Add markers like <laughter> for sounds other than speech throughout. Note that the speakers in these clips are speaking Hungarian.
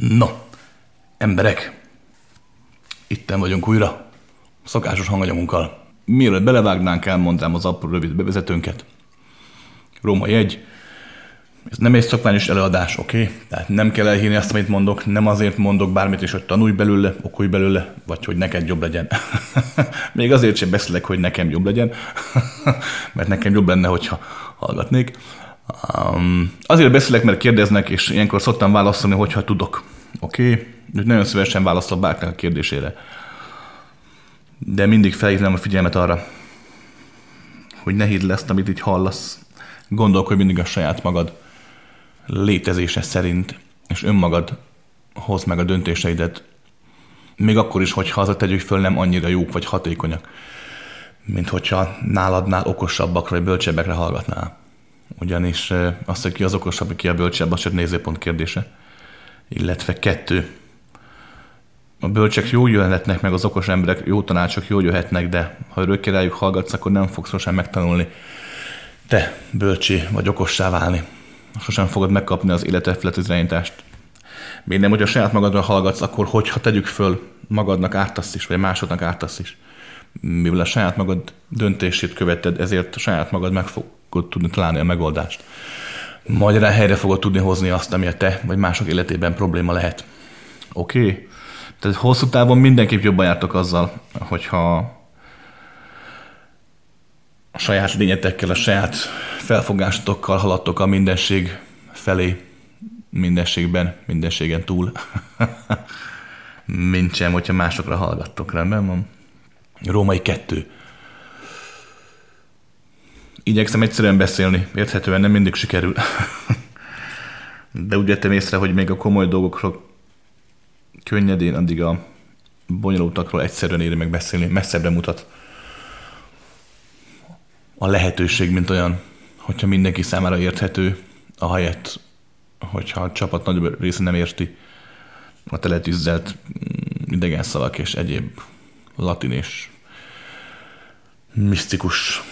No, emberek, itten vagyunk újra, szokásos hanganyagunkkal. Mielőtt belevágnánk, elmondám az apró rövid bevezetőnket. Róma egy. Ez nem egy szokványos előadás, oké? Okay? Tehát nem kell elhívni azt, amit mondok, nem azért mondok bármit is, hogy tanulj belőle, okulj belőle, vagy hogy neked jobb legyen. <laughs> Még azért sem beszélek, hogy nekem jobb legyen, <laughs> mert nekem jobb lenne, hogyha hallgatnék. Um, azért beszélek, mert kérdeznek, és ilyenkor szoktam válaszolni, hogyha tudok. Oké? Okay? Nagyon szívesen válaszolok bárkinek a kérdésére. De mindig felhívnám a figyelmet arra, hogy ne hidd lesz, amit így hallasz. Gondolkodj mindig a saját magad létezése szerint, és önmagad hoz meg a döntéseidet, még akkor is, hogyha az tegyük föl nem annyira jók vagy hatékonyak, mint hogyha náladnál okosabbakra vagy bölcsebbekre hallgatnál. Ugyanis azt, hogy ki az okosabb, ki a bölcsebb, az csak nézőpont kérdése. Illetve kettő. A bölcsek jó jöhetnek, meg az okos emberek jó tanácsok jó jöhetnek, de ha örökké rájuk hallgatsz, akkor nem fogsz sosem megtanulni te bölcsi vagy okossá válni. Sosem fogod megkapni az életet felett irányítást. Még nem, hogy a saját magadra hallgatsz, akkor hogyha tegyük föl, magadnak ártasz is, vagy másodnak ártasz is. Mivel a saját magad döntését követed, ezért saját magad meg fogod tudni találni a megoldást. Majd rá helyre fogod tudni hozni azt, ami a te vagy mások életében probléma lehet. Oké? Okay? Tehát hosszú távon mindenképp jobban jártok azzal, hogyha a saját lényetekkel, a saját felfogásotokkal haladtok a mindenség felé, mindenségben, mindenségen túl. <laughs> Mint sem, hogyha másokra hallgattok, rendben van? Római kettő. Igyekszem egyszerűen beszélni, érthetően nem mindig sikerül. <laughs> De úgy vettem észre, hogy még a komoly dolgokról könnyedén, addig a bonyolultakról egyszerűen éri meg beszélni, messzebbre mutat a lehetőség, mint olyan, hogyha mindenki számára érthető, ahelyett, hogyha a csapat nagyobb része nem érti a teletűzzelt mm, idegen szavak és egyéb latin és misztikus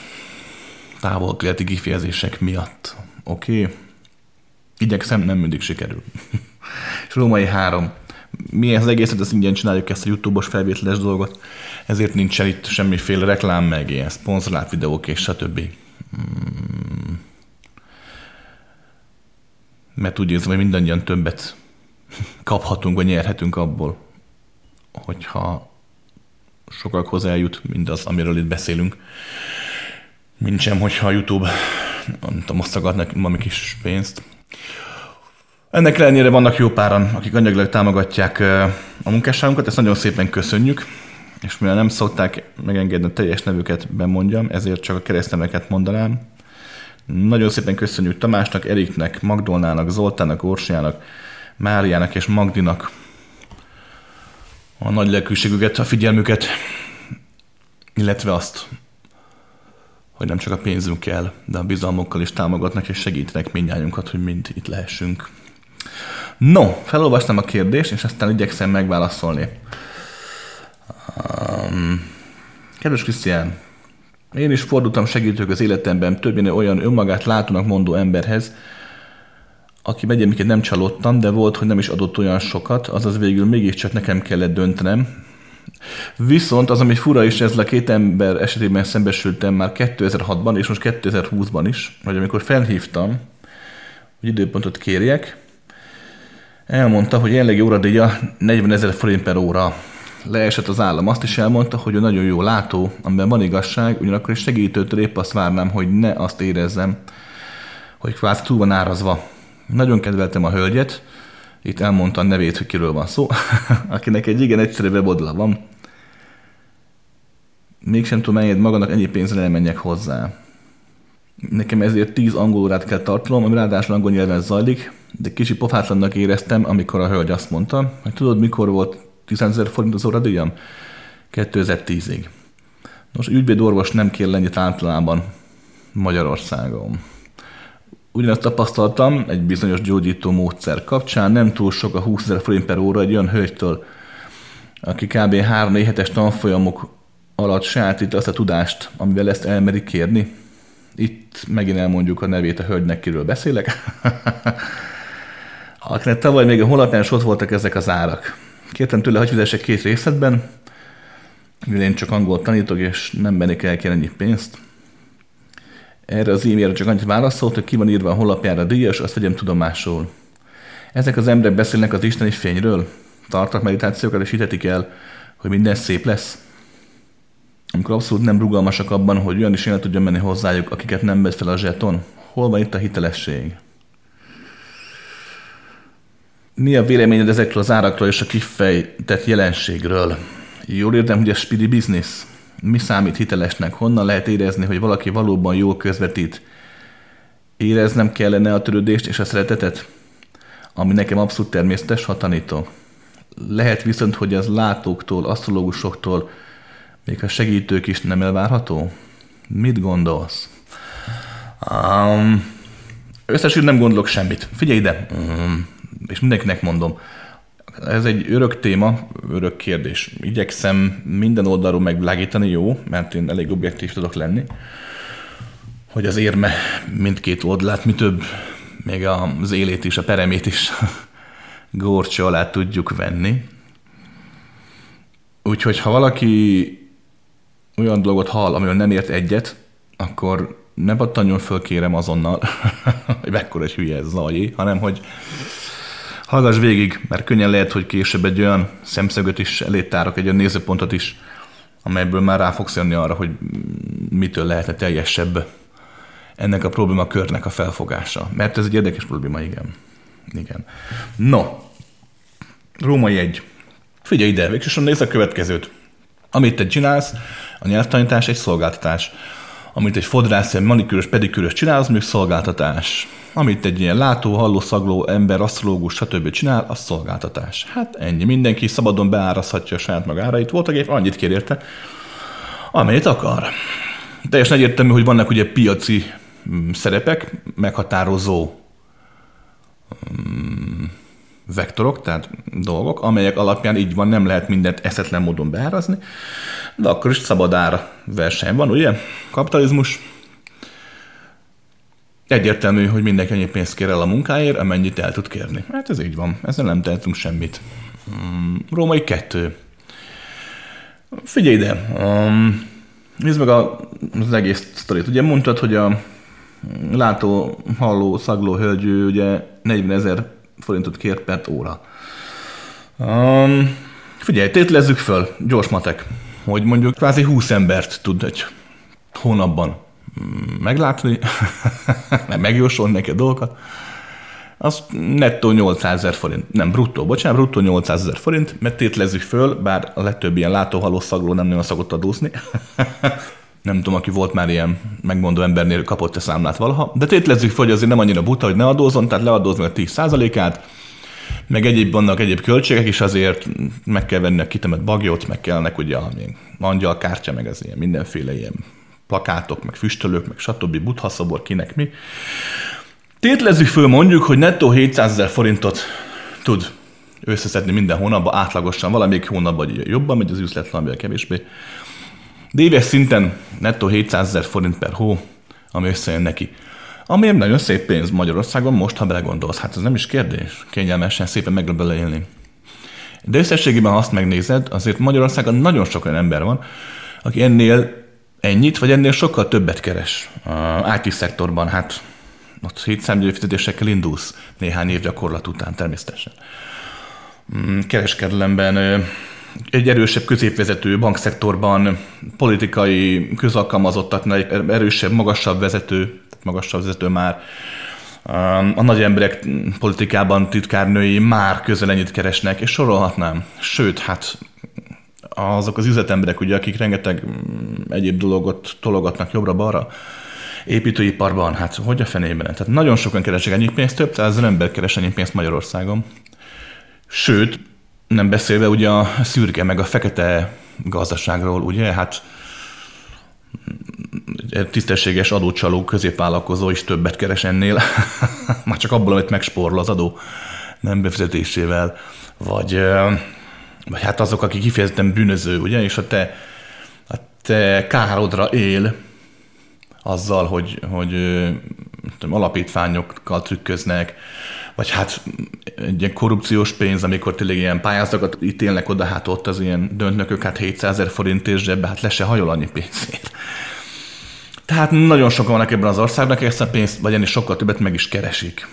távol-keleti kifejezések miatt. Oké? Okay? Igyekszem, nem mindig sikerül. <laughs> és római három. Mi az egészet, ezt ingyen csináljuk ezt a YouTube-os felvételes dolgot, ezért nincsen itt semmiféle reklám, meg ilyen szponzorált videók és stb. Hmm. Mert úgy érzem, hogy mindannyian többet <laughs> kaphatunk, vagy nyerhetünk abból, hogyha sokakhoz eljut mindaz, amiről itt beszélünk. Mint sem, hogyha a YouTube nem tudom, osztogatnak valami kis pénzt. Ennek ellenére vannak jó páran, akik anyagilag támogatják a munkásságunkat, ezt nagyon szépen köszönjük, és mivel nem szokták megengedni a teljes nevüket bemondjam, ezért csak a keresztneveket mondanám. Nagyon szépen köszönjük Tamásnak, Eriknek, Magdolnának, Zoltának, Orsiának, Máriának és Magdinak a nagy lelkűségüket, a figyelmüket, illetve azt, hogy nem csak a pénzünk kell, de a bizalmukkal is támogatnak és segítenek mindjárjunkat, hogy mind itt lehessünk. No, felolvastam a kérdést, és aztán igyekszem megválaszolni. Um, kedves Krisztián, én is fordultam segítők az életemben többnyire olyan önmagát látónak mondó emberhez, aki miket nem csalódtam, de volt, hogy nem is adott olyan sokat, azaz végül mégiscsak nekem kellett döntenem. Viszont az, ami fura is, ez a két ember esetében szembesültem már 2006-ban, és most 2020-ban is, hogy amikor felhívtam, hogy időpontot kérjek, elmondta, hogy jelenlegi óradíja 40 ezer forint per óra. Leesett az állam. Azt is elmondta, hogy ő nagyon jó látó, amiben van igazság, ugyanakkor is segítőtől épp azt várnám, hogy ne azt érezzem, hogy kvázi túl van árazva. Nagyon kedveltem a hölgyet, itt elmondta a nevét, hogy kiről van szó, <laughs> akinek egy igen egyszerű weboldala van. Mégsem tudom engedni magamnak ennyi pénzre elmenjek hozzá. Nekem ezért 10 angol órát kell tartanom, ami ráadásul angol nyelven zajlik, de kicsi pofátlannak éreztem, amikor a hölgy azt mondta, hogy tudod, mikor volt 10 ezer forint az óradíjam? 2010-ig. Nos, ügyvédorvos nem kér ennyit általában Magyarországon. Ugyanezt tapasztaltam egy bizonyos gyógyító módszer kapcsán, nem túl sok a 20 ezer forint per óra egy olyan hölgytől, aki kb. 3 hetes tanfolyamok alatt sajátít azt a tudást, amivel ezt elmerik kérni. Itt megint elmondjuk a nevét a hölgynek, kiről beszélek. <laughs> Akinek tavaly még a honlapján is ott voltak ezek az árak. Kértem tőle, hogy fizessek két részletben, mivel én csak angol tanítok, és nem bennék el kell ennyi pénzt. Erre az e-mailre csak annyit válaszolt, hogy ki van írva a honlapjára díjas, azt vegyem tudomásul. Ezek az emberek beszélnek az isteni fényről, tartak meditációkat, és hitetik el, hogy minden szép lesz. Amikor abszolút nem rugalmasak abban, hogy olyan is el tudjon menni hozzájuk, akiket nem vesz fel a zseton. Hol van itt a hitelesség? Mi a véleményed ezekről az árakról és a kifejtett jelenségről? Jól értem, hogy a spiri business? Mi számít hitelesnek? Honnan lehet érezni, hogy valaki valóban jól közvetít? Éreznem kellene a törődést és a szeretetet? Ami nekem abszolút természetes, ha tanítok. Lehet viszont, hogy az látóktól, asztrológusoktól, még a segítők is nem elvárható? Mit gondolsz? Um, összesül nem gondolok semmit. Figyelj ide, um, és mindenkinek mondom, ez egy örök téma, örök kérdés. Igyekszem minden oldalról megvilágítani, jó, mert én elég objektív tudok lenni, hogy az érme mindkét oldalát, mi több, még az élét is, a peremét is <laughs> górcsa alá tudjuk venni. Úgyhogy ha valaki olyan dolgot hall, amivel nem ért egyet, akkor ne pattanjon föl kérem azonnal, <laughs> hogy mekkora hülye ez Zajé, hanem hogy hallgass végig, mert könnyen lehet, hogy később egy olyan szemszögöt is elétárok, egy olyan nézőpontot is, amelyből már rá fogsz jönni arra, hogy mitől lehetne teljesebb ennek a probléma körnek a felfogása. Mert ez egy érdekes probléma, igen. Igen. No, római egy. Figyelj ide, végsősorban nézd a következőt. Amit te csinálsz, a nyelvtanítás egy szolgáltatás. Amit egy fodrász, egy manikűrös, pedikűrös csinál, az szolgáltatás. Amit egy ilyen látó, halló, szagló ember, asztrológus, stb. csinál, az szolgáltatás. Hát ennyi. Mindenki szabadon beárazhatja a saját magárait. Voltak épp annyit kér érte, amennyit akar. Teljesen egyértelmű, hogy vannak ugye piaci mm, szerepek, meghatározó mm, vektorok, tehát dolgok, amelyek alapján így van, nem lehet mindent eszetlen módon beárazni, de akkor is szabad ár verseny van, ugye? Kapitalizmus. Egyértelmű, hogy mindenki annyi pénzt kér el a munkáért, amennyit el tud kérni. Hát ez így van, ezzel nem tehetünk semmit. Hmm, római kettő. Figyelj ide, um, nézd meg a, az egész sztorit. Ugye mondtad, hogy a látó, halló, szagló hölgy, ugye 40 ezer forintot kért per óra. Um, figyelj, tételezzük föl, gyors matek, hogy mondjuk kvázi 20 embert tud egy hónapban mm, meglátni, <laughs> meg megjósolni neki a dolgokat, az nettó 800 ezer forint. Nem, bruttó, bocsánat, bruttó 800 ezer forint, mert tételezzük föl, bár a legtöbb ilyen látóhaló szagló nem nagyon szokott adózni. <laughs> nem tudom, aki volt már ilyen megmondó embernél, kapott-e számlát valaha, de tételezzük fel, hogy azért nem annyira buta, hogy ne adózon, tehát leadózni a 10%-át, meg egyéb vannak egyéb költségek is azért, meg kell venni a kitemet bagyot, meg kellnek ugye a angyal kártya, meg az ilyen mindenféle ilyen plakátok, meg füstölők, meg stb. Butha szobor, kinek mi. Tételezzük föl mondjuk, hogy nettó 700 ezer forintot tud összeszedni minden hónapban, átlagosan, valamelyik hónapban jobban megy az üzlet, valamivel kevésbé. De éves szinten nettó 700 ezer forint per hó, ami összejön neki. Ami nagyon szép pénz Magyarországon most, ha belegondolsz. Hát ez nem is kérdés. Kényelmesen, szépen meg lehet élni. De összességében, ha azt megnézed, azért Magyarországon nagyon sok olyan ember van, aki ennél ennyit, vagy ennél sokkal többet keres. A IT szektorban, hát ott hétszámgyűjtő fizetésekkel indulsz néhány év gyakorlat után természetesen. Mm, kereskedelemben egy erősebb középvezető bankszektorban, politikai közalkalmazottaknál egy erősebb, magasabb vezető, magasabb vezető már, a nagy emberek politikában titkárnői már közel ennyit keresnek, és sorolhatnám. Sőt, hát azok az üzletemberek, ugye, akik rengeteg egyéb dolgot tologatnak jobbra-balra, építőiparban, hát hogy a fenében? Tehát nagyon sokan keresek ennyi pénzt, több százezer ember keres ennyi pénzt Magyarországon. Sőt, nem beszélve ugye a szürke meg a fekete gazdaságról, ugye, hát egy tisztességes adócsaló középvállalkozó is többet keres ennél, <laughs> már csak abból, amit megspórol az adó nem befizetésével, vagy, vagy hát azok, akik kifejezetten bűnöző, ugye, és a te, a te károdra él azzal, hogy, hogy tudom, alapítványokkal trükköznek, vagy hát egy ilyen korrupciós pénz, amikor tényleg ilyen pályázatokat ítélnek oda, hát ott az ilyen döntnökök, hát 700 ezer forintért zsebbe, hát le se hajol annyi pénzért. Tehát nagyon sokan vannak ebben az országban, akik ezt a pénzt, vagy ennél sokkal többet meg is keresik.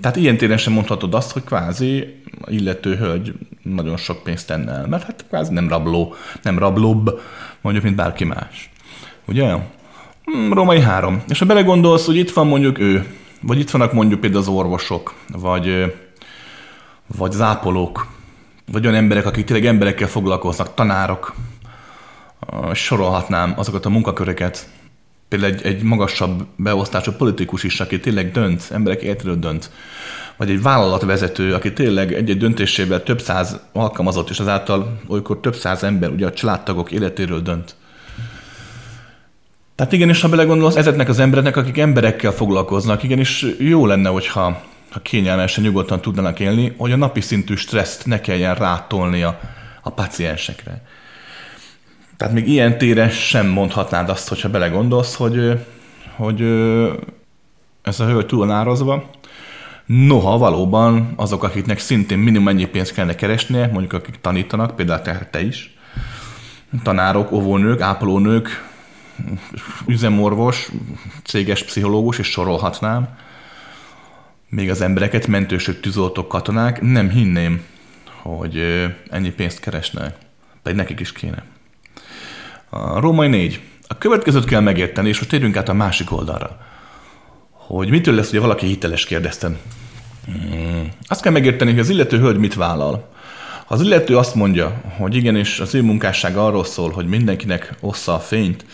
Tehát ilyen téren sem mondhatod azt, hogy kvázi illető hölgy nagyon sok pénzt tenne el, mert hát kvázi nem rabló, nem rablóbb, mondjuk, mint bárki más. Ugye? Hmm, Római három. És ha belegondolsz, hogy itt van mondjuk ő, vagy itt vannak mondjuk például az orvosok, vagy, vagy zápolók, vagy olyan emberek, akik tényleg emberekkel foglalkoznak, tanárok, sorolhatnám azokat a munkaköröket, például egy, egy magasabb beosztású politikus is, aki tényleg dönt, emberek életéről dönt, vagy egy vállalatvezető, aki tényleg egy-egy döntésével több száz alkalmazott, és azáltal olykor több száz ember, ugye a családtagok életéről dönt. Tehát igenis, ha belegondolsz, ezeknek az embereknek, akik emberekkel foglalkoznak, igenis jó lenne, hogyha ha kényelmesen, nyugodtan tudnának élni, hogy a napi szintű stresszt ne kelljen rátolni a, a paciensekre. Tehát még ilyen tére sem mondhatnád azt, hogyha belegondolsz, hogy, hogy ez a hölgy túl nározva. Noha valóban azok, akiknek szintén minimum ennyi pénzt kellene keresnie, mondjuk akik tanítanak, például te, te is, tanárok, óvónők, ápolónők, üzemorvos, céges pszichológus, és sorolhatnám, még az embereket, mentősök, tűzoltók, katonák, nem hinném, hogy ennyi pénzt keresnek. Pedig nekik is kéne. A római négy. A következőt kell megérteni, és most térjünk át a másik oldalra. Hogy mitől lesz, hogy valaki hiteles kérdeztem. Hmm. Azt kell megérteni, hogy az illető hölgy mit vállal. Ha az illető azt mondja, hogy igenis az ő munkásság arról szól, hogy mindenkinek ossza a fényt,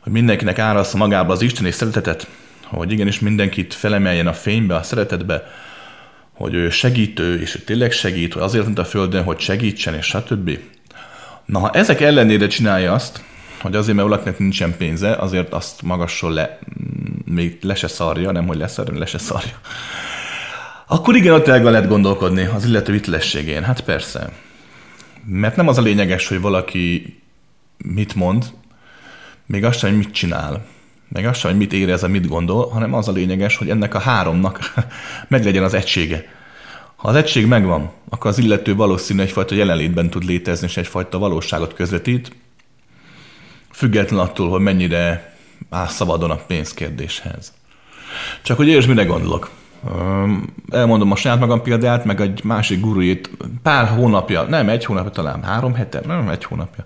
hogy mindenkinek árassza magába az isteni szeretetet, hogy igenis mindenkit felemeljen a fénybe, a szeretetbe, hogy ő segítő, és ő tényleg segít, hogy azért mint a Földön, hogy segítsen, és stb. Na, ha ezek ellenére csinálja azt, hogy azért, mert valakinek nincsen pénze, azért azt magasról le, még le se szarja, nem hogy leszarja, le se szarja. Akkor igen, ott el lehet gondolkodni az illető hitelességén. Hát persze. Mert nem az a lényeges, hogy valaki mit mond, még azt sem, hogy mit csinál, meg azt sem, hogy mit érez, mit gondol, hanem az a lényeges, hogy ennek a háromnak <laughs> meglegyen az egysége. Ha az egység megvan, akkor az illető valószínű egyfajta jelenlétben tud létezni, és egyfajta valóságot közvetít, független attól, hogy mennyire áll szabadon a pénzkérdéshez. Csak hogy értsd, mire gondolok. Elmondom a saját magam példát, meg egy másik guruit pár hónapja, nem egy hónapja, talán három hete, nem egy hónapja.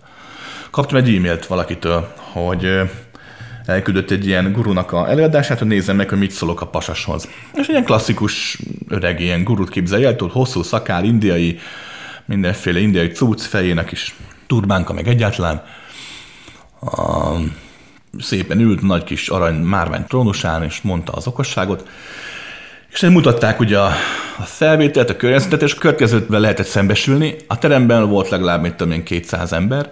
Kaptam egy e-mailt valakitől, hogy elküldött egy ilyen gurunak a előadását, hogy nézzem meg, hogy mit szólok a pasashoz. És ilyen klasszikus öreg ilyen gurut képzelj el, hosszú szakál, indiai, mindenféle indiai cucc fejének is turbánka, meg egyáltalán. A, szépen ült nagy kis arany márvány trónusán, és mondta az okosságot. És mutatták ugye a, a felvételt, a környezetet, és következőtben lehetett szembesülni. A teremben volt legalább, mint tudom 200 ember,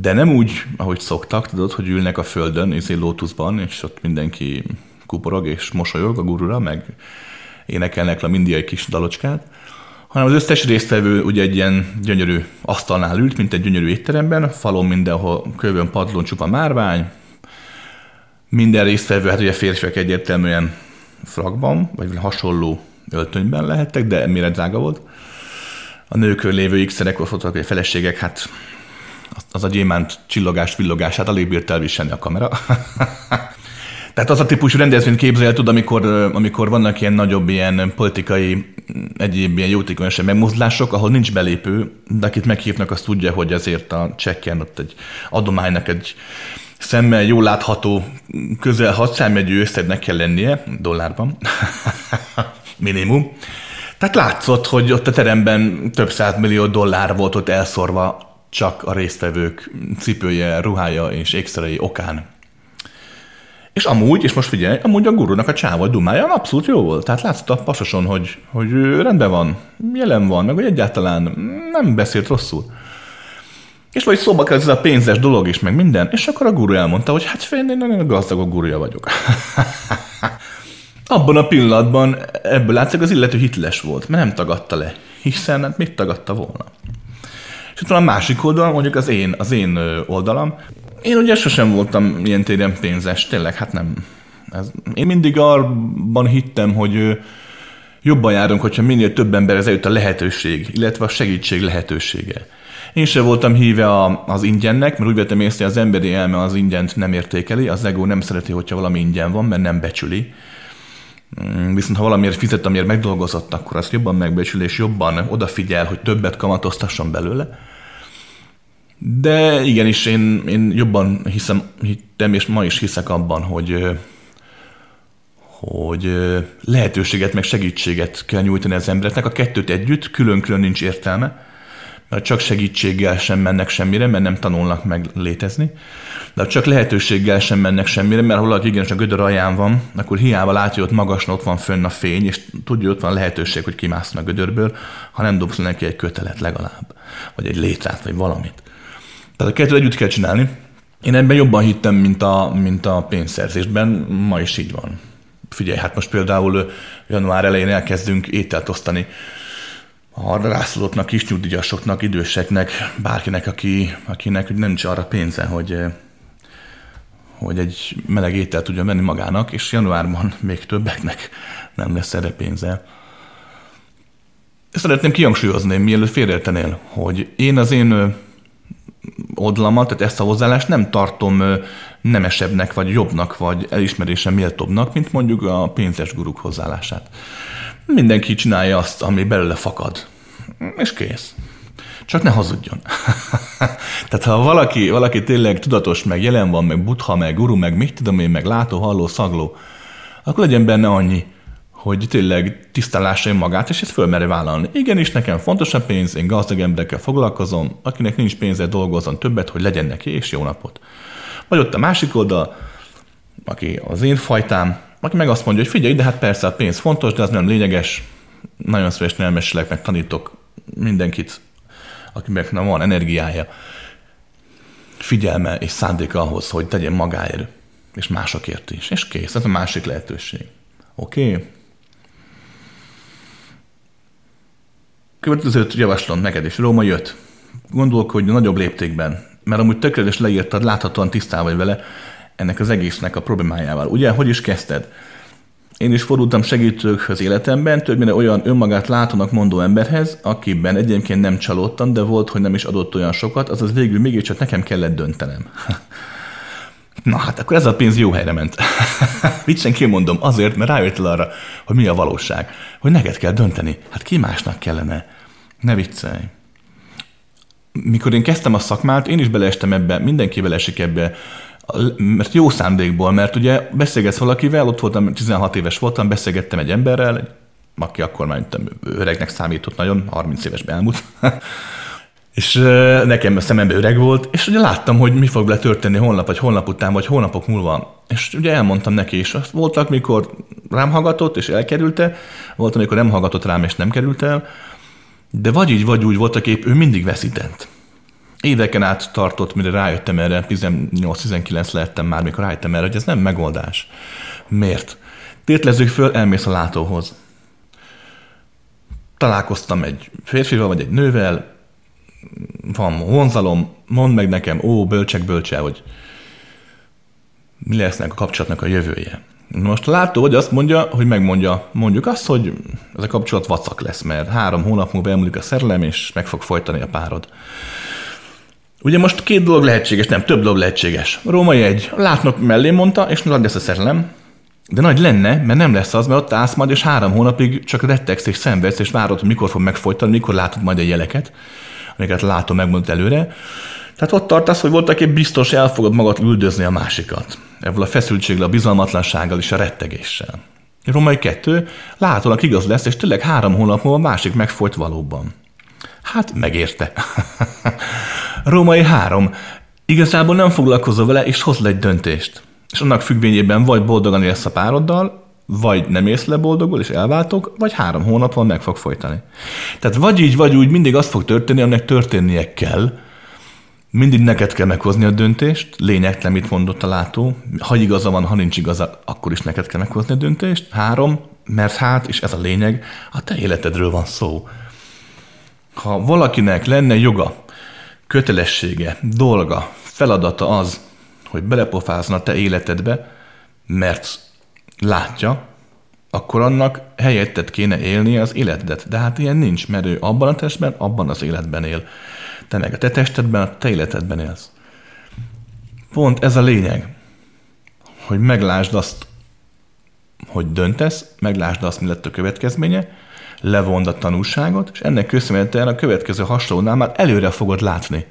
de nem úgy, ahogy szoktak, tudod, hogy ülnek a földön, izé lótuszban, és ott mindenki kuporog és mosolyog a gurura, meg énekelnek le mindiai kis dalocskát, hanem az összes résztvevő ugye egy ilyen gyönyörű asztalnál ült, mint egy gyönyörű étteremben, falon mindenhol kövön, padlón csupa márvány, minden résztvevő, hát ugye férfiak egyértelműen frakban, vagy hasonló öltönyben lehettek, de mire drága volt. A nőkről lévő x-szerek, a feleségek, hát az a gyémánt csillogás, villogását alig bírt elviselni a kamera. <laughs> Tehát az a típusú rendezvényt képzel tud, amikor, amikor vannak ilyen nagyobb ilyen politikai, egyéb ilyen jótékonyosabb megmozdulások, ahol nincs belépő, de akit meghívnak, azt tudja, hogy azért a csekken ott egy adománynak egy szemmel jól látható, közel 600 megyő összegnek kell lennie, dollárban, <laughs> minimum. Tehát látszott, hogy ott a teremben több millió dollár volt ott elszorva csak a résztvevők cipője, ruhája és ékszerei okán. És amúgy, és most figyelj, amúgy a gurunak a csáva dumája abszolút jó volt. Tehát látszott a pasoson, hogy, hogy rendben van, jelen van, meg hogy egyáltalán nem beszélt rosszul. És vagy szóba kell ez a pénzes dolog is, meg minden, és akkor a guru elmondta, hogy hát fél, én nagyon gazdagok guruja vagyok. <laughs> Abban a pillanatban ebből látszik, az illető hitles volt, mert nem tagadta le. Hiszen hát mit tagadta volna? És ott van a másik oldal, mondjuk az én, az én oldalam. Én ugye sosem voltam ilyen téren pénzes, tényleg, hát nem. Ez, én mindig arban hittem, hogy Jobban járunk, hogyha minél több emberhez eljut a lehetőség, illetve a segítség lehetősége. Én sem voltam híve a, az ingyennek, mert úgy vettem észre, hogy az emberi elme az ingyent nem értékeli, az ego nem szereti, hogyha valami ingyen van, mert nem becsüli. Mm, viszont ha valamiért fizet, amiért megdolgozott, akkor azt jobban megbecsül, és jobban odafigyel, hogy többet kamatoztasson belőle. De igenis, én, én jobban hiszem, hittem, és ma is hiszek abban, hogy hogy lehetőséget, meg segítséget kell nyújtani az embereknek. A kettőt együtt, külön-külön nincs értelme, csak segítséggel sem mennek semmire, mert nem tanulnak meg létezni. De csak lehetőséggel sem mennek semmire, mert ha valaki igenis a gödör alján van, akkor hiába látja, hogy ott magasan ott van fönn a fény, és tudja, ott van lehetőség, hogy kimászna a gödörből, ha nem dobsz neki egy kötelet legalább, vagy egy létrát, vagy valamit. Tehát a kettőt együtt kell csinálni. Én ebben jobban hittem, mint a, mint a pénzszerzésben, ma is így van. Figyelj, hát most például január elején elkezdünk ételt osztani a rászorulóknak, kisnyugdíjasoknak, időseknek, bárkinek, aki, akinek nem nincs arra pénze, hogy, hogy egy meleg ételt tudja venni magának, és januárban még többeknek nem lesz erre pénze. Szeretném kihangsúlyozni, mielőtt félreértenél, hogy én az én oldalamat, tehát ezt a hozzáállást nem tartom nemesebbnek, vagy jobbnak, vagy elismerése méltóbbnak, mint mondjuk a pénzes guruk hozzáállását. Mindenki csinálja azt, ami belőle fakad. És kész. Csak ne hazudjon. <laughs> Tehát ha valaki, valaki tényleg tudatos, meg jelen van, meg butha, meg guru, meg mit tudom én, meg látó, halló, szagló, akkor legyen benne annyi, hogy tényleg tisztán lássa magát, és ezt fölmeri vállalni. Igen, és nekem fontos a pénz, én gazdag emberekkel foglalkozom, akinek nincs pénze, dolgozzon többet, hogy legyen neki, és jó napot. Vagy ott a másik oldal, aki az én fajtám, aki meg azt mondja, hogy figyelj, de hát persze a pénz fontos, de az nem lényeges. Nagyon szívesen elmesélek, meg tanítok mindenkit, akinek nem van energiája, figyelme és szándéka ahhoz, hogy tegyen magáért, és másokért is. És kész, ez a másik lehetőség. Oké? Okay? Következőt javaslom neked is. Róma jött. Gondolkodj nagyobb léptékben, mert amúgy tökéletes leírtad, láthatóan tisztában vagy vele ennek az egésznek a problémájával. Ugye, hogy is kezdted? Én is fordultam segítőkhöz életemben, többnyire olyan önmagát látónak mondó emberhez, akiben egyébként nem csalódtam, de volt, hogy nem is adott olyan sokat, azaz végül mégiscsak nekem kellett döntenem. <laughs> Na hát akkor ez a pénz jó helyre ment. <laughs> Viccen kimondom, azért, mert rájöttél arra, hogy mi a valóság. Hogy neked kell dönteni. Hát ki másnak kellene? Ne viccelj. Mikor én kezdtem a szakmát, én is beleestem ebbe, mindenki beleesik ebbe, mert jó szándékból, mert ugye beszélgetsz valakivel, ott voltam, 16 éves voltam, beszélgettem egy emberrel, aki akkor már öregnek számított nagyon, 30 éves elmúlt, <laughs> és nekem a szemembe öreg volt, és ugye láttam, hogy mi fog történni holnap, vagy holnap után, vagy hónapok múlva. És ugye elmondtam neki is, voltak, mikor rám hallgatott, és elkerülte, volt, amikor nem hallgatott rám, és nem került el, de vagy így, vagy úgy voltak épp, ő mindig veszített. Éveken át tartott, mire rájöttem erre, 18-19 lettem már, mikor rájöttem erre, hogy ez nem megoldás. Miért? Tétlezzük föl, elmész a látóhoz. Találkoztam egy férfival, vagy egy nővel, van vonzalom, mondd meg nekem, ó, bölcsek, bölcse, hogy mi lesznek a kapcsolatnak a jövője. Most látó, hogy azt mondja, hogy megmondja, mondjuk azt, hogy ez a kapcsolat vacak lesz, mert három hónap múlva elmúlik a szerelem, és meg fog folytani a párod. Ugye most két dolog lehetséges, nem, több dolog lehetséges. Római egy, látnok mellé mondta, és nagy lesz a szerelem, de nagy lenne, mert nem lesz az, mert ott állsz majd, és három hónapig csak rettegsz és szenvedsz, és várod, hogy mikor fog megfojtani, mikor látod majd a jeleket, amiket látom, megmondott előre. Tehát ott tartasz, hogy voltak egy biztos el fogod magad üldözni a másikat. Ebből a feszültséggel, a bizalmatlansággal és a rettegéssel. Római kettő, látólag igaz lesz, és tényleg három hónap múlva a másik megfolyt valóban. Hát megérte. <laughs> Római három. Igazából nem foglalkozol vele, és hoz le egy döntést. És annak függvényében vagy boldogan élsz a pároddal, vagy nem ész le boldogul, és elváltok, vagy három hónap van, meg fog folytani. Tehát vagy így, vagy úgy mindig az fog történni, aminek történnie kell. Mindig neked kell meghozni a döntést, lényegtelen, mit mondott a látó. Ha igaza van, ha nincs igaza, akkor is neked kell meghozni a döntést. Három, mert hát, és ez a lényeg, a te életedről van szó. Ha valakinek lenne joga kötelessége, dolga, feladata az, hogy belepofázna te életedbe, mert látja, akkor annak helyettet kéne élni az életedet. De hát ilyen nincs, mert ő abban a testben, abban az életben él. Te meg a te testedben, a te életedben élsz. Pont ez a lényeg, hogy meglásd azt, hogy döntesz, meglásd azt, mi lett a következménye, levond a tanulságot, és ennek köszönhetően a következő hasonlónál már előre fogod látni,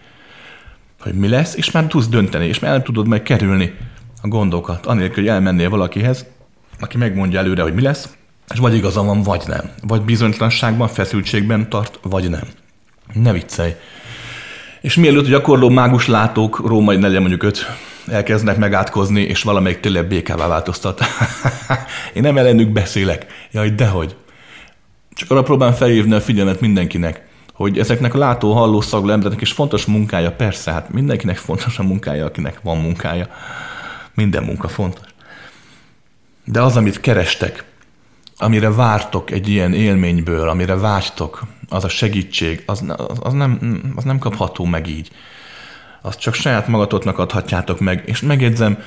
hogy mi lesz, és már tudsz dönteni, és már el tudod meg kerülni a gondokat, anélkül, hogy elmennél valakihez, aki megmondja előre, hogy mi lesz, és vagy igaza van, vagy nem. Vagy bizonytalanságban, feszültségben tart, vagy nem. Ne viccelj. És mielőtt a gyakorló mágus látók, római negyen mondjuk öt, elkezdenek megátkozni, és valamelyik tényleg békává változtat. <laughs> Én nem ellenük beszélek. Jaj, dehogy. Csak arra próbálom felhívni a figyelmet mindenkinek, hogy ezeknek a látó, halló, szagló embereknek is fontos munkája, persze, hát mindenkinek fontos a munkája, akinek van munkája. Minden munka fontos. De az, amit kerestek, amire vártok egy ilyen élményből, amire vágytok, az a segítség, az, az, az, nem, az nem kapható meg így. Azt csak saját magatoknak adhatjátok meg, és megjegyzem,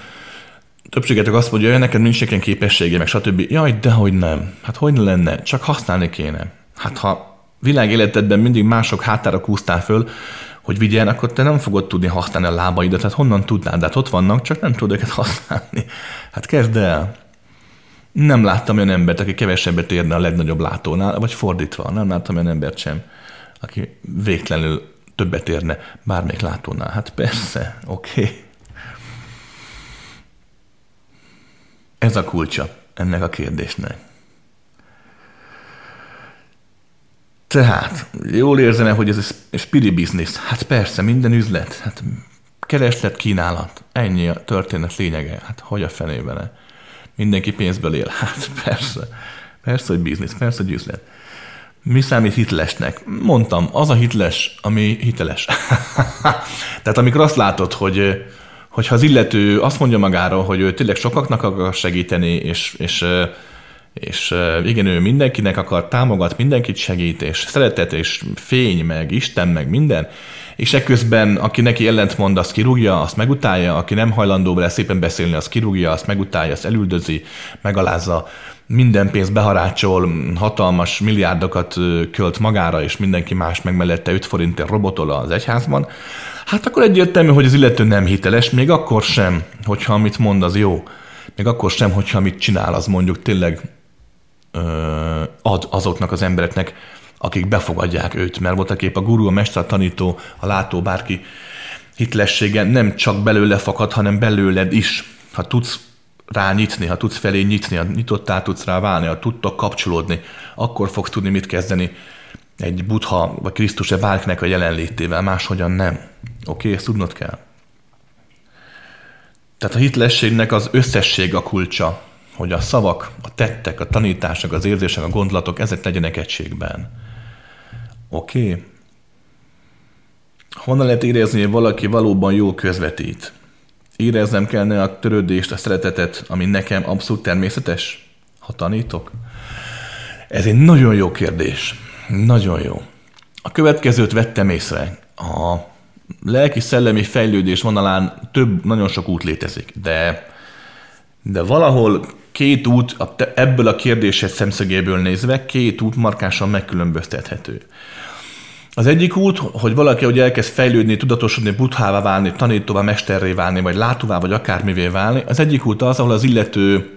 többségetek azt mondja, hogy neked nincs ilyen képessége, meg stb. Jaj, dehogy nem. Hát hogy lenne? Csak használni kéne. Hát ha világéletedben mindig mások hátára kúztál föl, hogy vigyen, akkor te nem fogod tudni használni a lábaidat. Hát honnan tudnád? Hát ott vannak, csak nem tudod őket használni. Hát kezd el. Nem láttam olyan embert, aki kevesebbet érne a legnagyobb látónál, vagy fordítva. Nem láttam olyan embert sem, aki végtelenül többet érne bármelyik látónál. Hát persze, oké. Okay. Ez a kulcsa ennek a kérdésnek. Tehát, jól érzem hogy ez egy spiri business. Hát persze, minden üzlet. Hát kereslet, kínálat. Ennyi a történet lényege. Hát hogy a fenében? Mindenki pénzből él. Hát persze. Persze, hogy biznisz, persze, hogy üzlet. Mi számít hitlesnek? Mondtam, az a hitles, ami hiteles. <laughs> Tehát amikor azt látod, hogy hogyha az illető azt mondja magáról, hogy ő tényleg sokaknak akar segíteni, és, és, és igen, ő mindenkinek akar, támogat, mindenkit segít, és szeretet, és fény, meg Isten, meg minden, és ekközben, aki neki ellentmond, azt kirúgja, azt megutálja, aki nem hajlandó vele szépen beszélni, azt kirúgja, azt megutálja, azt elüldözi, megalázza, minden pénzt beharácsol, hatalmas milliárdokat költ magára, és mindenki más meg mellette 5 forintért robotol az egyházban, hát akkor egyértelmű, hogy az illető nem hiteles, még akkor sem, hogyha amit mond, az jó. Még akkor sem, hogyha amit csinál, az mondjuk tényleg ö, ad azoknak az embereknek, akik befogadják őt, mert voltak épp a guru, a mester, a tanító, a látó, bárki hitlessége nem csak belőle fakad, hanem belőled is. Ha tudsz rá nyitni, ha tudsz felé nyitni, ha nyitottá tudsz rá válni, ha tudtok kapcsolódni, akkor fogsz tudni mit kezdeni egy buddha vagy Krisztus-e bárkinek a jelenlétével, máshogyan nem. Oké, okay, ezt tudnod kell. Tehát a hitlességnek az összesség a kulcsa, hogy a szavak, a tettek, a tanítások, az érzések, a gondolatok, ezek legyenek egységben. Oké? Okay? Honnan lehet érezni, hogy valaki valóban jól közvetít? Éreznem kellene a törődést, a szeretetet, ami nekem abszolút természetes, ha tanítok? Ez egy nagyon jó kérdés. Nagyon jó. A következőt vettem észre. A lelki-szellemi fejlődés vonalán több, nagyon sok út létezik, de, de valahol két út, ebből a kérdésed szemszögéből nézve, két út markánsan megkülönböztethető. Az egyik út, hogy valaki, hogy elkezd fejlődni, tudatosodni, buthává válni, tanítóvá, mesterré válni, vagy látóvá, vagy akármivé válni. Az egyik út az, ahol az illető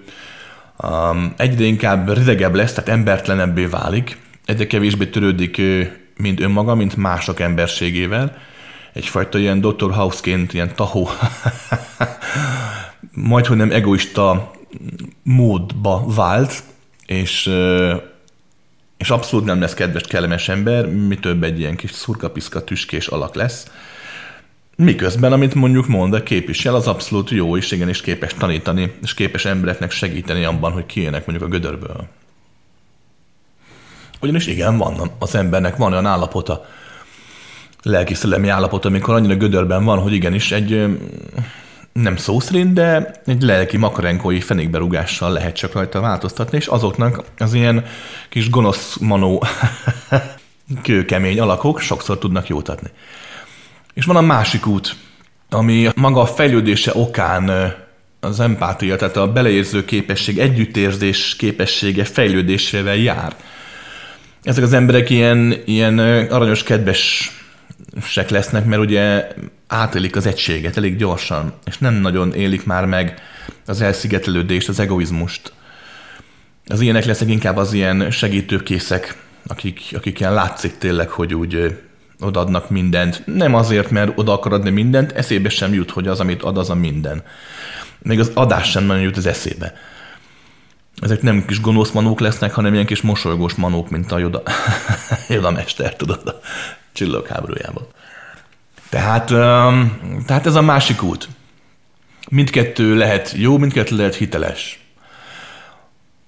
um, egyre inkább ridegebb lesz, tehát embertlenebbé válik, egyre kevésbé törődik mint önmaga, mint mások emberségével. Egyfajta ilyen Dr. House-ként, ilyen tahó, <laughs> majd hogy nem egoista módba vált, és, és abszolút nem lesz kedves, kellemes ember, mi több egy ilyen kis szurkapiszka tüskés alak lesz. Miközben, amit mondjuk mond, a képvisel, az abszolút jó, és igenis képes tanítani, és képes embereknek segíteni abban, hogy kijönnek mondjuk a gödörből. Ugyanis igen, van az embernek van olyan állapota, lelki-szellemi állapota, amikor annyira gödörben van, hogy igenis egy nem szó szerint, de egy lelki makarenkói fenékberúgással lehet csak rajta változtatni, és azoknak az ilyen kis gonosz manó <laughs> kőkemény alakok sokszor tudnak jót adni. És van a másik út, ami maga a fejlődése okán az empátia, tehát a beleérző képesség, együttérzés képessége fejlődésével jár. Ezek az emberek ilyen, ilyen aranyos, kedvesek lesznek, mert ugye átélik az egységet elég gyorsan, és nem nagyon élik már meg az elszigetelődést, az egoizmust. Az ilyenek lesznek inkább az ilyen segítőkészek, akik, akik ilyen látszik tényleg, hogy úgy odaadnak mindent. Nem azért, mert oda akar adni mindent, eszébe sem jut, hogy az, amit ad, az a minden. Még az adás sem nagyon jut az eszébe. Ezek nem kis gonosz manók lesznek, hanem ilyen kis mosolygós manók, mint a Joda, <laughs> Joda mester, tudod, a csillagok háborújában. Tehát, tehát ez a másik út. Mindkettő lehet jó, mindkettő lehet hiteles.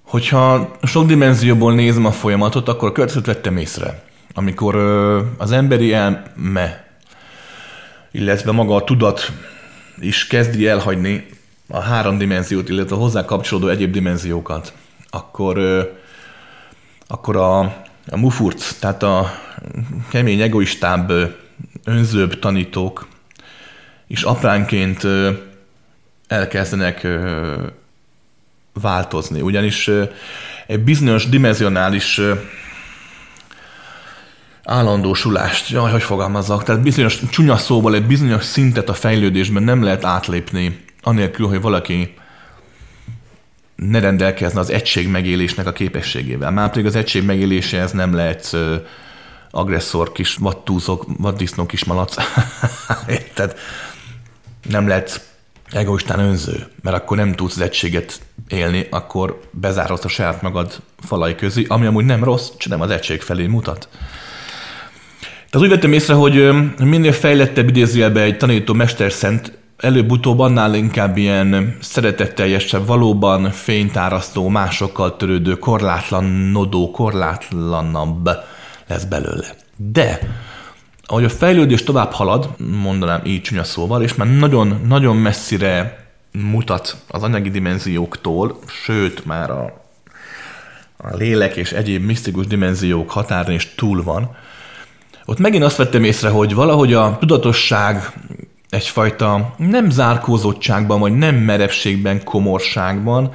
Hogyha sok dimenzióból nézem a folyamatot, akkor a következőt vettem észre. Amikor az emberi elme, illetve maga a tudat is kezdi elhagyni a három dimenziót, illetve a hozzá kapcsolódó egyéb dimenziókat, akkor, akkor a, a mufurc, tehát a kemény, egoistább, önzőbb tanítók is apránként elkezdenek változni. Ugyanis egy bizonyos dimenzionális állandósulást, jaj, hogy fogalmazzak, tehát bizonyos csúnya szóval egy bizonyos szintet a fejlődésben nem lehet átlépni, anélkül, hogy valaki ne rendelkezne az egység megélésnek a képességével. Már pedig az egység megéléséhez nem lehet agresszor kis vattúzok, vaddisznó kis malac. <laughs> Tehát nem lehet egoistán önző, mert akkor nem tudsz az egységet élni, akkor bezárod a saját magad falai közé, ami amúgy nem rossz, csak nem az egység felé mutat. Tehát úgy vettem észre, hogy minél fejlettebb idézőjelbe egy tanító mesterszent, előbb-utóbb annál inkább ilyen szeretetteljesebb, valóban fénytárasztó, másokkal törődő, korlátlanodó, korlátlanabb lesz belőle. De ahogy a fejlődés tovább halad, mondanám így csúnya szóval, és már nagyon-nagyon messzire mutat az anyagi dimenzióktól, sőt már a, a lélek és egyéb misztikus dimenziók határon is túl van, ott megint azt vettem észre, hogy valahogy a tudatosság egyfajta nem zárkózottságban, vagy nem merevségben, komorságban,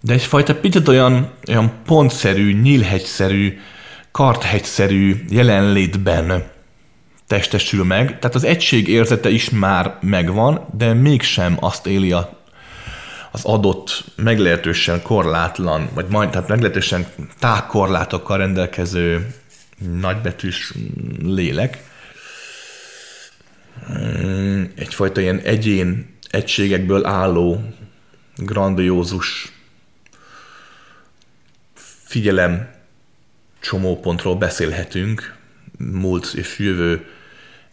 de egyfajta picit olyan, olyan pontszerű, nyílhegyszerű, karthegyszerű jelenlétben testesül meg. Tehát az egység érzete is már megvan, de mégsem azt éli a, az adott meglehetősen korlátlan, vagy majd, tehát meglehetősen tágkorlátokkal rendelkező nagybetűs lélek. Egyfajta ilyen egyén egységekből álló, grandiózus figyelem csomópontról beszélhetünk, múlt és jövő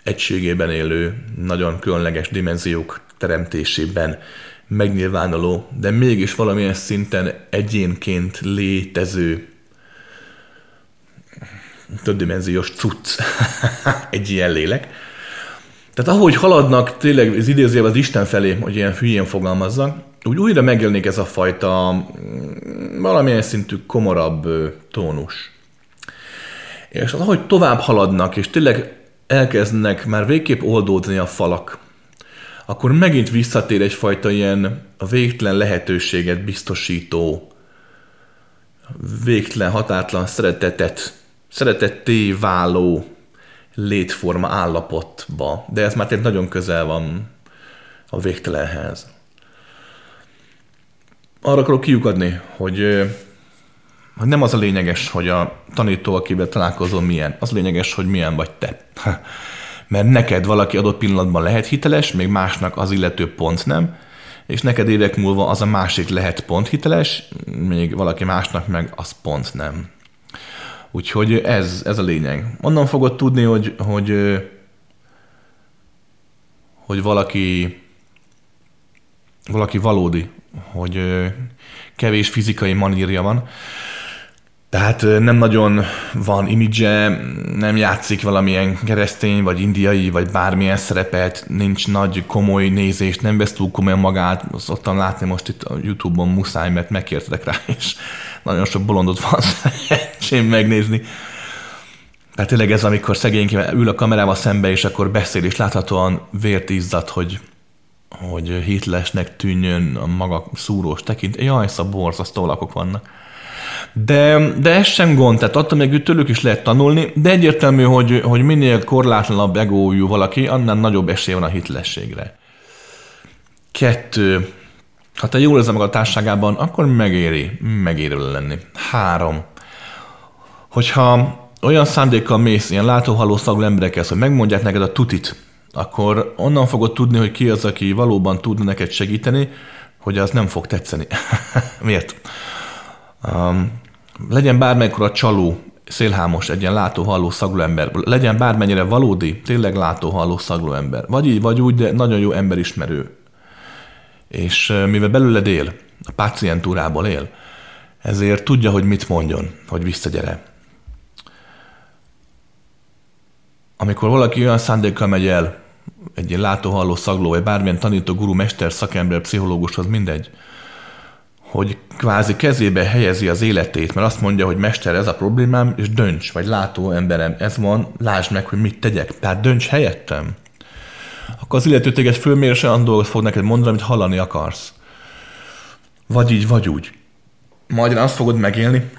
egységében élő, nagyon különleges dimenziók teremtésében megnyilvánuló, de mégis valamilyen szinten egyénként létező többdimenziós cucc <laughs> egy ilyen lélek. Tehát ahogy haladnak tényleg az idézőjelben az Isten felé, hogy ilyen hülyén fogalmazzak, úgy újra megjelenik ez a fajta mm, valamilyen szintű komorabb tónus. És az, ahogy tovább haladnak, és tényleg elkezdenek már végképp oldódni a falak, akkor megint visszatér egyfajta ilyen a végtelen lehetőséget biztosító, végtelen, határtlan szeretetet, szeretetté váló létforma állapotba. De ez már tényleg nagyon közel van a végtelenhez. Arra akarok kiukadni, hogy nem az a lényeges, hogy a tanító, akivel találkozol, milyen. Az a lényeges, hogy milyen vagy te. <laughs> Mert neked valaki adott pillanatban lehet hiteles, még másnak az illető pont nem, és neked évek múlva az a másik lehet pont hiteles, még valaki másnak meg az pont nem. Úgyhogy ez, ez a lényeg. Onnan fogod tudni, hogy, hogy, hogy valaki, valaki valódi, hogy kevés fizikai manírja van, tehát nem nagyon van imidzse, nem játszik valamilyen keresztény, vagy indiai, vagy bármilyen szerepet, nincs nagy komoly nézést, nem vesz túl komolyan magát, azt szoktam látni most itt a Youtube-on muszáj, mert megkértetek rá, <laughs> és nagyon sok bolondot van <laughs> szerencsém megnézni. Tehát tényleg ez, amikor szegényként ül a kamerával szembe, és akkor beszél, és láthatóan vért izzad, hogy hogy hitlesnek tűnjön a maga szúrós tekint. Jaj, szóval borzasztó lakok vannak. De, de ez sem gond, tehát attól még tőlük is lehet tanulni, de egyértelmű, hogy, hogy minél korlátlanabb egójú valaki, annál nagyobb esély van a hitlességre. Kettő. Ha te jól érzed meg a társágában, akkor megéri, megéri lenni. Három. Hogyha olyan szándékkal mész ilyen látóhalló szagú emberekhez, hogy megmondják neked a tutit, akkor onnan fogod tudni, hogy ki az, aki valóban tudna neked segíteni, hogy az nem fog tetszeni. <laughs> Miért? Um, legyen bármelykor a csaló, szélhámos, egy ilyen látóhalló szagló ember, legyen bármennyire valódi, tényleg látóhalló szagló ember, vagy így, vagy úgy, de nagyon jó emberismerő. És mivel belőled él, a pácientúrából él, ezért tudja, hogy mit mondjon, hogy visszagyere. Amikor valaki olyan szándékkal megy el, egy ilyen látóhalló szagló, vagy bármilyen tanító, guru, mester, szakember, pszichológus, az mindegy, hogy kvázi kezébe helyezi az életét, mert azt mondja, hogy mester, ez a problémám, és dönts, vagy látó emberem, ez van, lásd meg, hogy mit tegyek. Tehát dönts helyettem. Akkor az illető téged fölmér, olyan dolgot fog neked mondani, amit hallani akarsz. Vagy így, vagy úgy. Majd azt fogod megélni,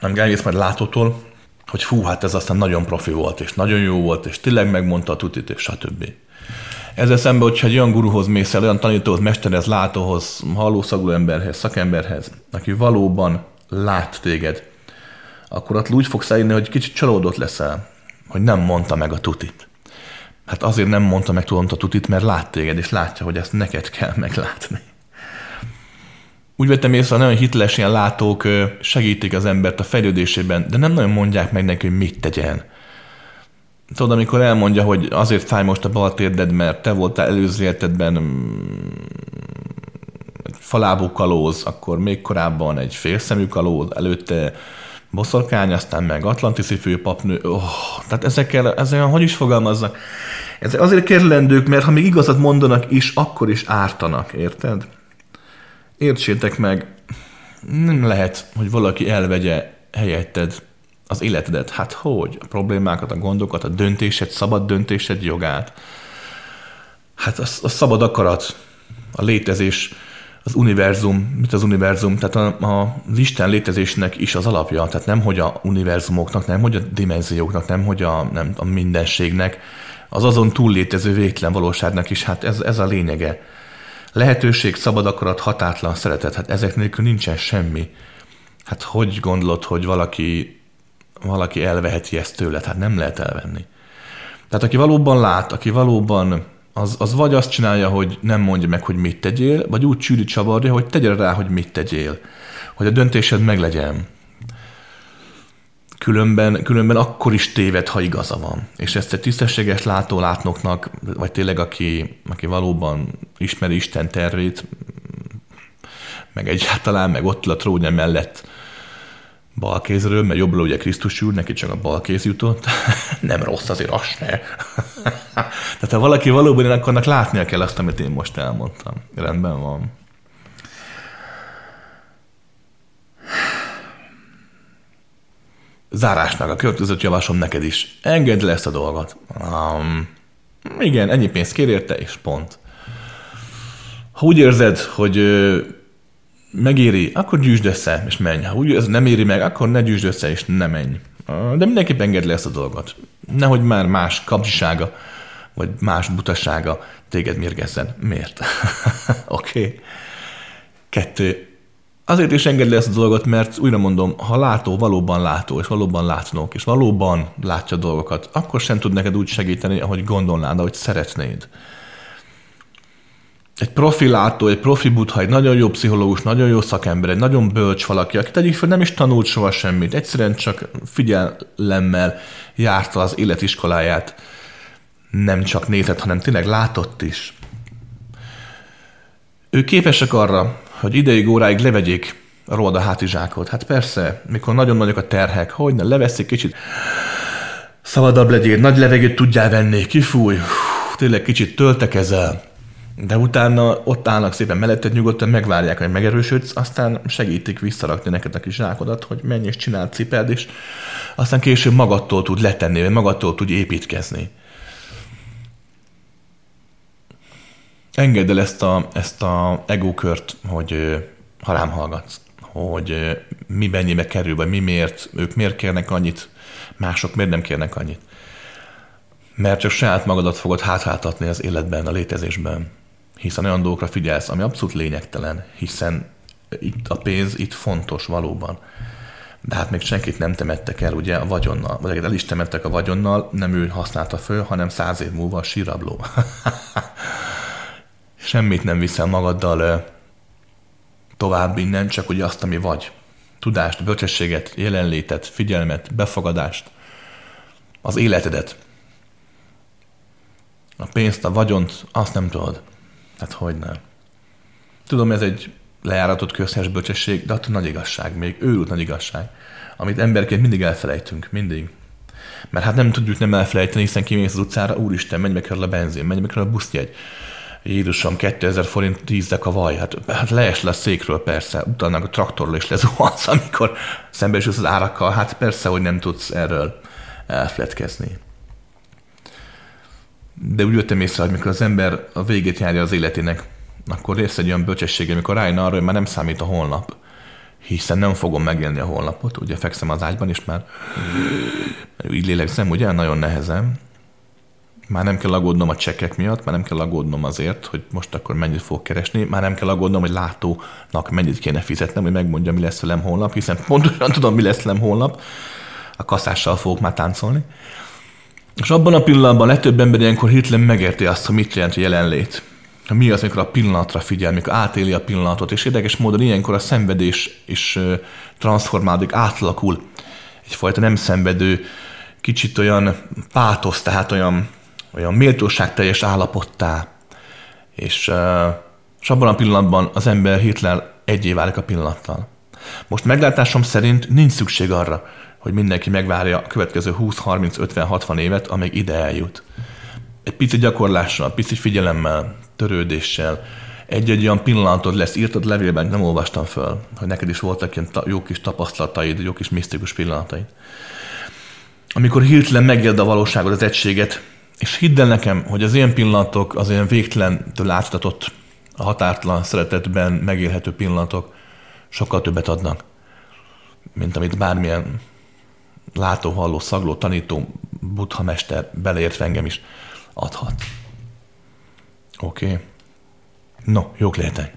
nem elvész majd látótól, hogy fú, hát ez aztán nagyon profi volt, és nagyon jó volt, és tényleg megmondta a tutit, és stb. Ezzel szemben, hogyha egy olyan guruhoz mész el, olyan tanítóhoz, mesterhez, látóhoz, hallószagú emberhez, szakemberhez, aki valóban lát téged, akkor ott úgy fogsz eljönni, hogy kicsit csalódott leszel, hogy nem mondta meg a tutit. Hát azért nem mondta meg tudod a tutit, mert lát téged, és látja, hogy ezt neked kell <laughs> meglátni. Úgy vettem észre, hogy nagyon hiteles ilyen látók segítik az embert a fejlődésében, de nem nagyon mondják meg neki, hogy mit tegyen. Tudod, amikor elmondja, hogy azért fáj most a bal térded, mert te voltál előző életedben mm, egy falábú kalóz, akkor még korábban egy félszemű kalóz, előtte boszorkány, aztán meg atlantiszi főpapnő. Oh, tehát ezekkel, ezekkel hogy is fogalmaznak? Ezek azért kérlendők, mert ha még igazat mondanak is, akkor is ártanak, érted? Értsétek meg, nem lehet, hogy valaki elvegye helyetted az életedet. Hát hogy? A problémákat, a gondokat, a döntésed, szabad döntésed jogát. Hát a, a szabad akarat, a létezés, az univerzum, mit az univerzum, tehát a, a, az Isten létezésnek is az alapja, tehát nem hogy a univerzumoknak, nem hogy a dimenzióknak, nem hogy a, nem, a mindenségnek, az azon túl létező végtelen valóságnak is, hát ez, ez a lényege. Lehetőség, szabad akarat, hatátlan szeretet, hát ezek nélkül nincsen semmi. Hát hogy gondolod, hogy valaki valaki elveheti ezt tőle, hát nem lehet elvenni. Tehát aki valóban lát, aki valóban az, az vagy azt csinálja, hogy nem mondja meg, hogy mit tegyél, vagy úgy csűri csavarja, hogy tegye rá, hogy mit tegyél. Hogy a döntésed meglegyen. Különben, különben akkor is téved, ha igaza van. És ezt egy tisztességes látó vagy tényleg aki, aki valóban ismeri Isten tervét, meg egyáltalán, meg ott a trónja mellett bal kézről, mert jobbról ugye Krisztus úr, neki csak a bal kéz jutott. <laughs> nem rossz, azért az ne. <laughs> Tehát ha valaki valóban akkor annak látnia kell azt, amit én most elmondtam. Rendben van. Zárásnak a következőt javaslom neked is. Engedd le ezt a dolgot. Um, igen, ennyi pénzt kér érte, és pont. Ha úgy érzed, hogy megéri, akkor gyűjtsd össze, és menj. Ha úgy ez nem éri meg, akkor ne gyűjtsd össze, és ne menj. De mindenképp engedd le ezt a dolgot. Nehogy már más kapcsisága, vagy más butasága téged mérgezzen. Miért? <laughs> Oké. okay. Kettő. Azért is engedd le ezt a dolgot, mert újra mondom, ha látó valóban látó, és valóban látnok, és valóban látja dolgokat, akkor sem tud neked úgy segíteni, ahogy gondolnád, ahogy szeretnéd egy profi látó, egy profi butha, egy nagyon jó pszichológus, nagyon jó szakember, egy nagyon bölcs valaki, aki tegyük fel nem is tanult soha semmit, egyszerűen csak figyelemmel járta az életiskoláját, nem csak nézett, hanem tényleg látott is. Ő képesek arra, hogy ideig, óráig levegyék rólad a hátizsákot. Hát persze, mikor nagyon nagyok a terhek, hogy ne leveszik kicsit, szabadabb legyél, nagy levegőt tudjál venni, kifúj, tényleg kicsit töltekezel, de utána ott állnak szépen melletted, nyugodtan megvárják, hogy megerősödsz, aztán segítik visszarakni neked a kis zsákodat, hogy menj és csinál cipeld, és aztán később magadtól tud letenni, vagy magadtól tud építkezni. engedd el ezt a, ezt a egókört, hogy ha rám hallgatsz, hogy mi mennyibe kerül, vagy mi miért, ők miért kérnek annyit, mások miért nem kérnek annyit. Mert csak saját magadat fogod hátráltatni az életben, a létezésben. Hiszen olyan dolgokra figyelsz, ami abszolút lényegtelen, hiszen itt a pénz itt fontos valóban. De hát még senkit nem temettek el ugye a vagyonnal, vagy el is temettek a vagyonnal, nem ő használta föl, hanem száz év múlva a sírabló. <laughs> Semmit nem viszel magaddal tovább innen, csak ugye azt, ami vagy. Tudást, bölcsességet, jelenlétet, figyelmet, befogadást, az életedet. A pénzt, a vagyont, azt nem tudod. Hát hogy nem. Tudom, ez egy lejáratott közhelyes bölcsesség, de attól nagy igazság, még őrült nagy igazság, amit emberként mindig elfelejtünk, mindig. Mert hát nem tudjuk nem elfelejteni, hiszen kimész az utcára, úristen, mennyibe kerül a benzin, mennyibe kerül a buszjegy. Jézusom, 2000 forint 10 a vaj. Hát, hát lees le a székről persze, utána a traktorról is lezuhansz, amikor szembesülsz az árakkal. Hát persze, hogy nem tudsz erről elfletkezni. De úgy jöttem észre, hogy mikor az ember a végét járja az életének, akkor rész egy olyan bölcsesség, amikor rájön arra, hogy már nem számít a holnap, hiszen nem fogom megélni a holnapot, ugye fekszem az ágyban, és már így lélegzem, ugye, nagyon nehezen, már nem kell aggódnom a csekek miatt, már nem kell aggódnom azért, hogy most akkor mennyit fog keresni, már nem kell aggódnom, hogy látónak mennyit kéne fizetnem, hogy megmondja, mi lesz velem holnap, hiszen pontosan tudom, mi lesz velem holnap, a kaszással fogok már táncolni. És abban a pillanatban legtöbb ember ilyenkor hirtelen megérti azt, hogy mit jelent a jelenlét. Mi az, amikor a pillanatra figyel, amikor átéli a pillanatot, és érdekes módon ilyenkor a szenvedés is transformálódik, átlakul. Egyfajta nem szenvedő, kicsit olyan pátosz, tehát olyan olyan méltóságteljes állapottá, és, és abban a pillanatban az ember hirtelen egyé válik a pillanattal. Most meglátásom szerint nincs szükség arra, hogy mindenki megvárja a következő 20, 30, 50, 60 évet, amíg ide eljut. Egy pici gyakorlással, pici figyelemmel, törődéssel, egy-egy olyan pillanatod lesz, írtad levélben, nem olvastam föl, hogy neked is voltak ilyen jó kis tapasztalataid, jó kis misztikus pillanataid. Amikor hirtelen megéld a valóságot, az egységet, és hidd el nekem, hogy az ilyen pillanatok, az ilyen végtelentől láthatott, a határtalan szeretetben megélhető pillanatok sokkal többet adnak, mint amit bármilyen látó, halló, szagló, tanító, buddha mester, beleértve engem is adhat. Oké. Okay. No, jók lehetek.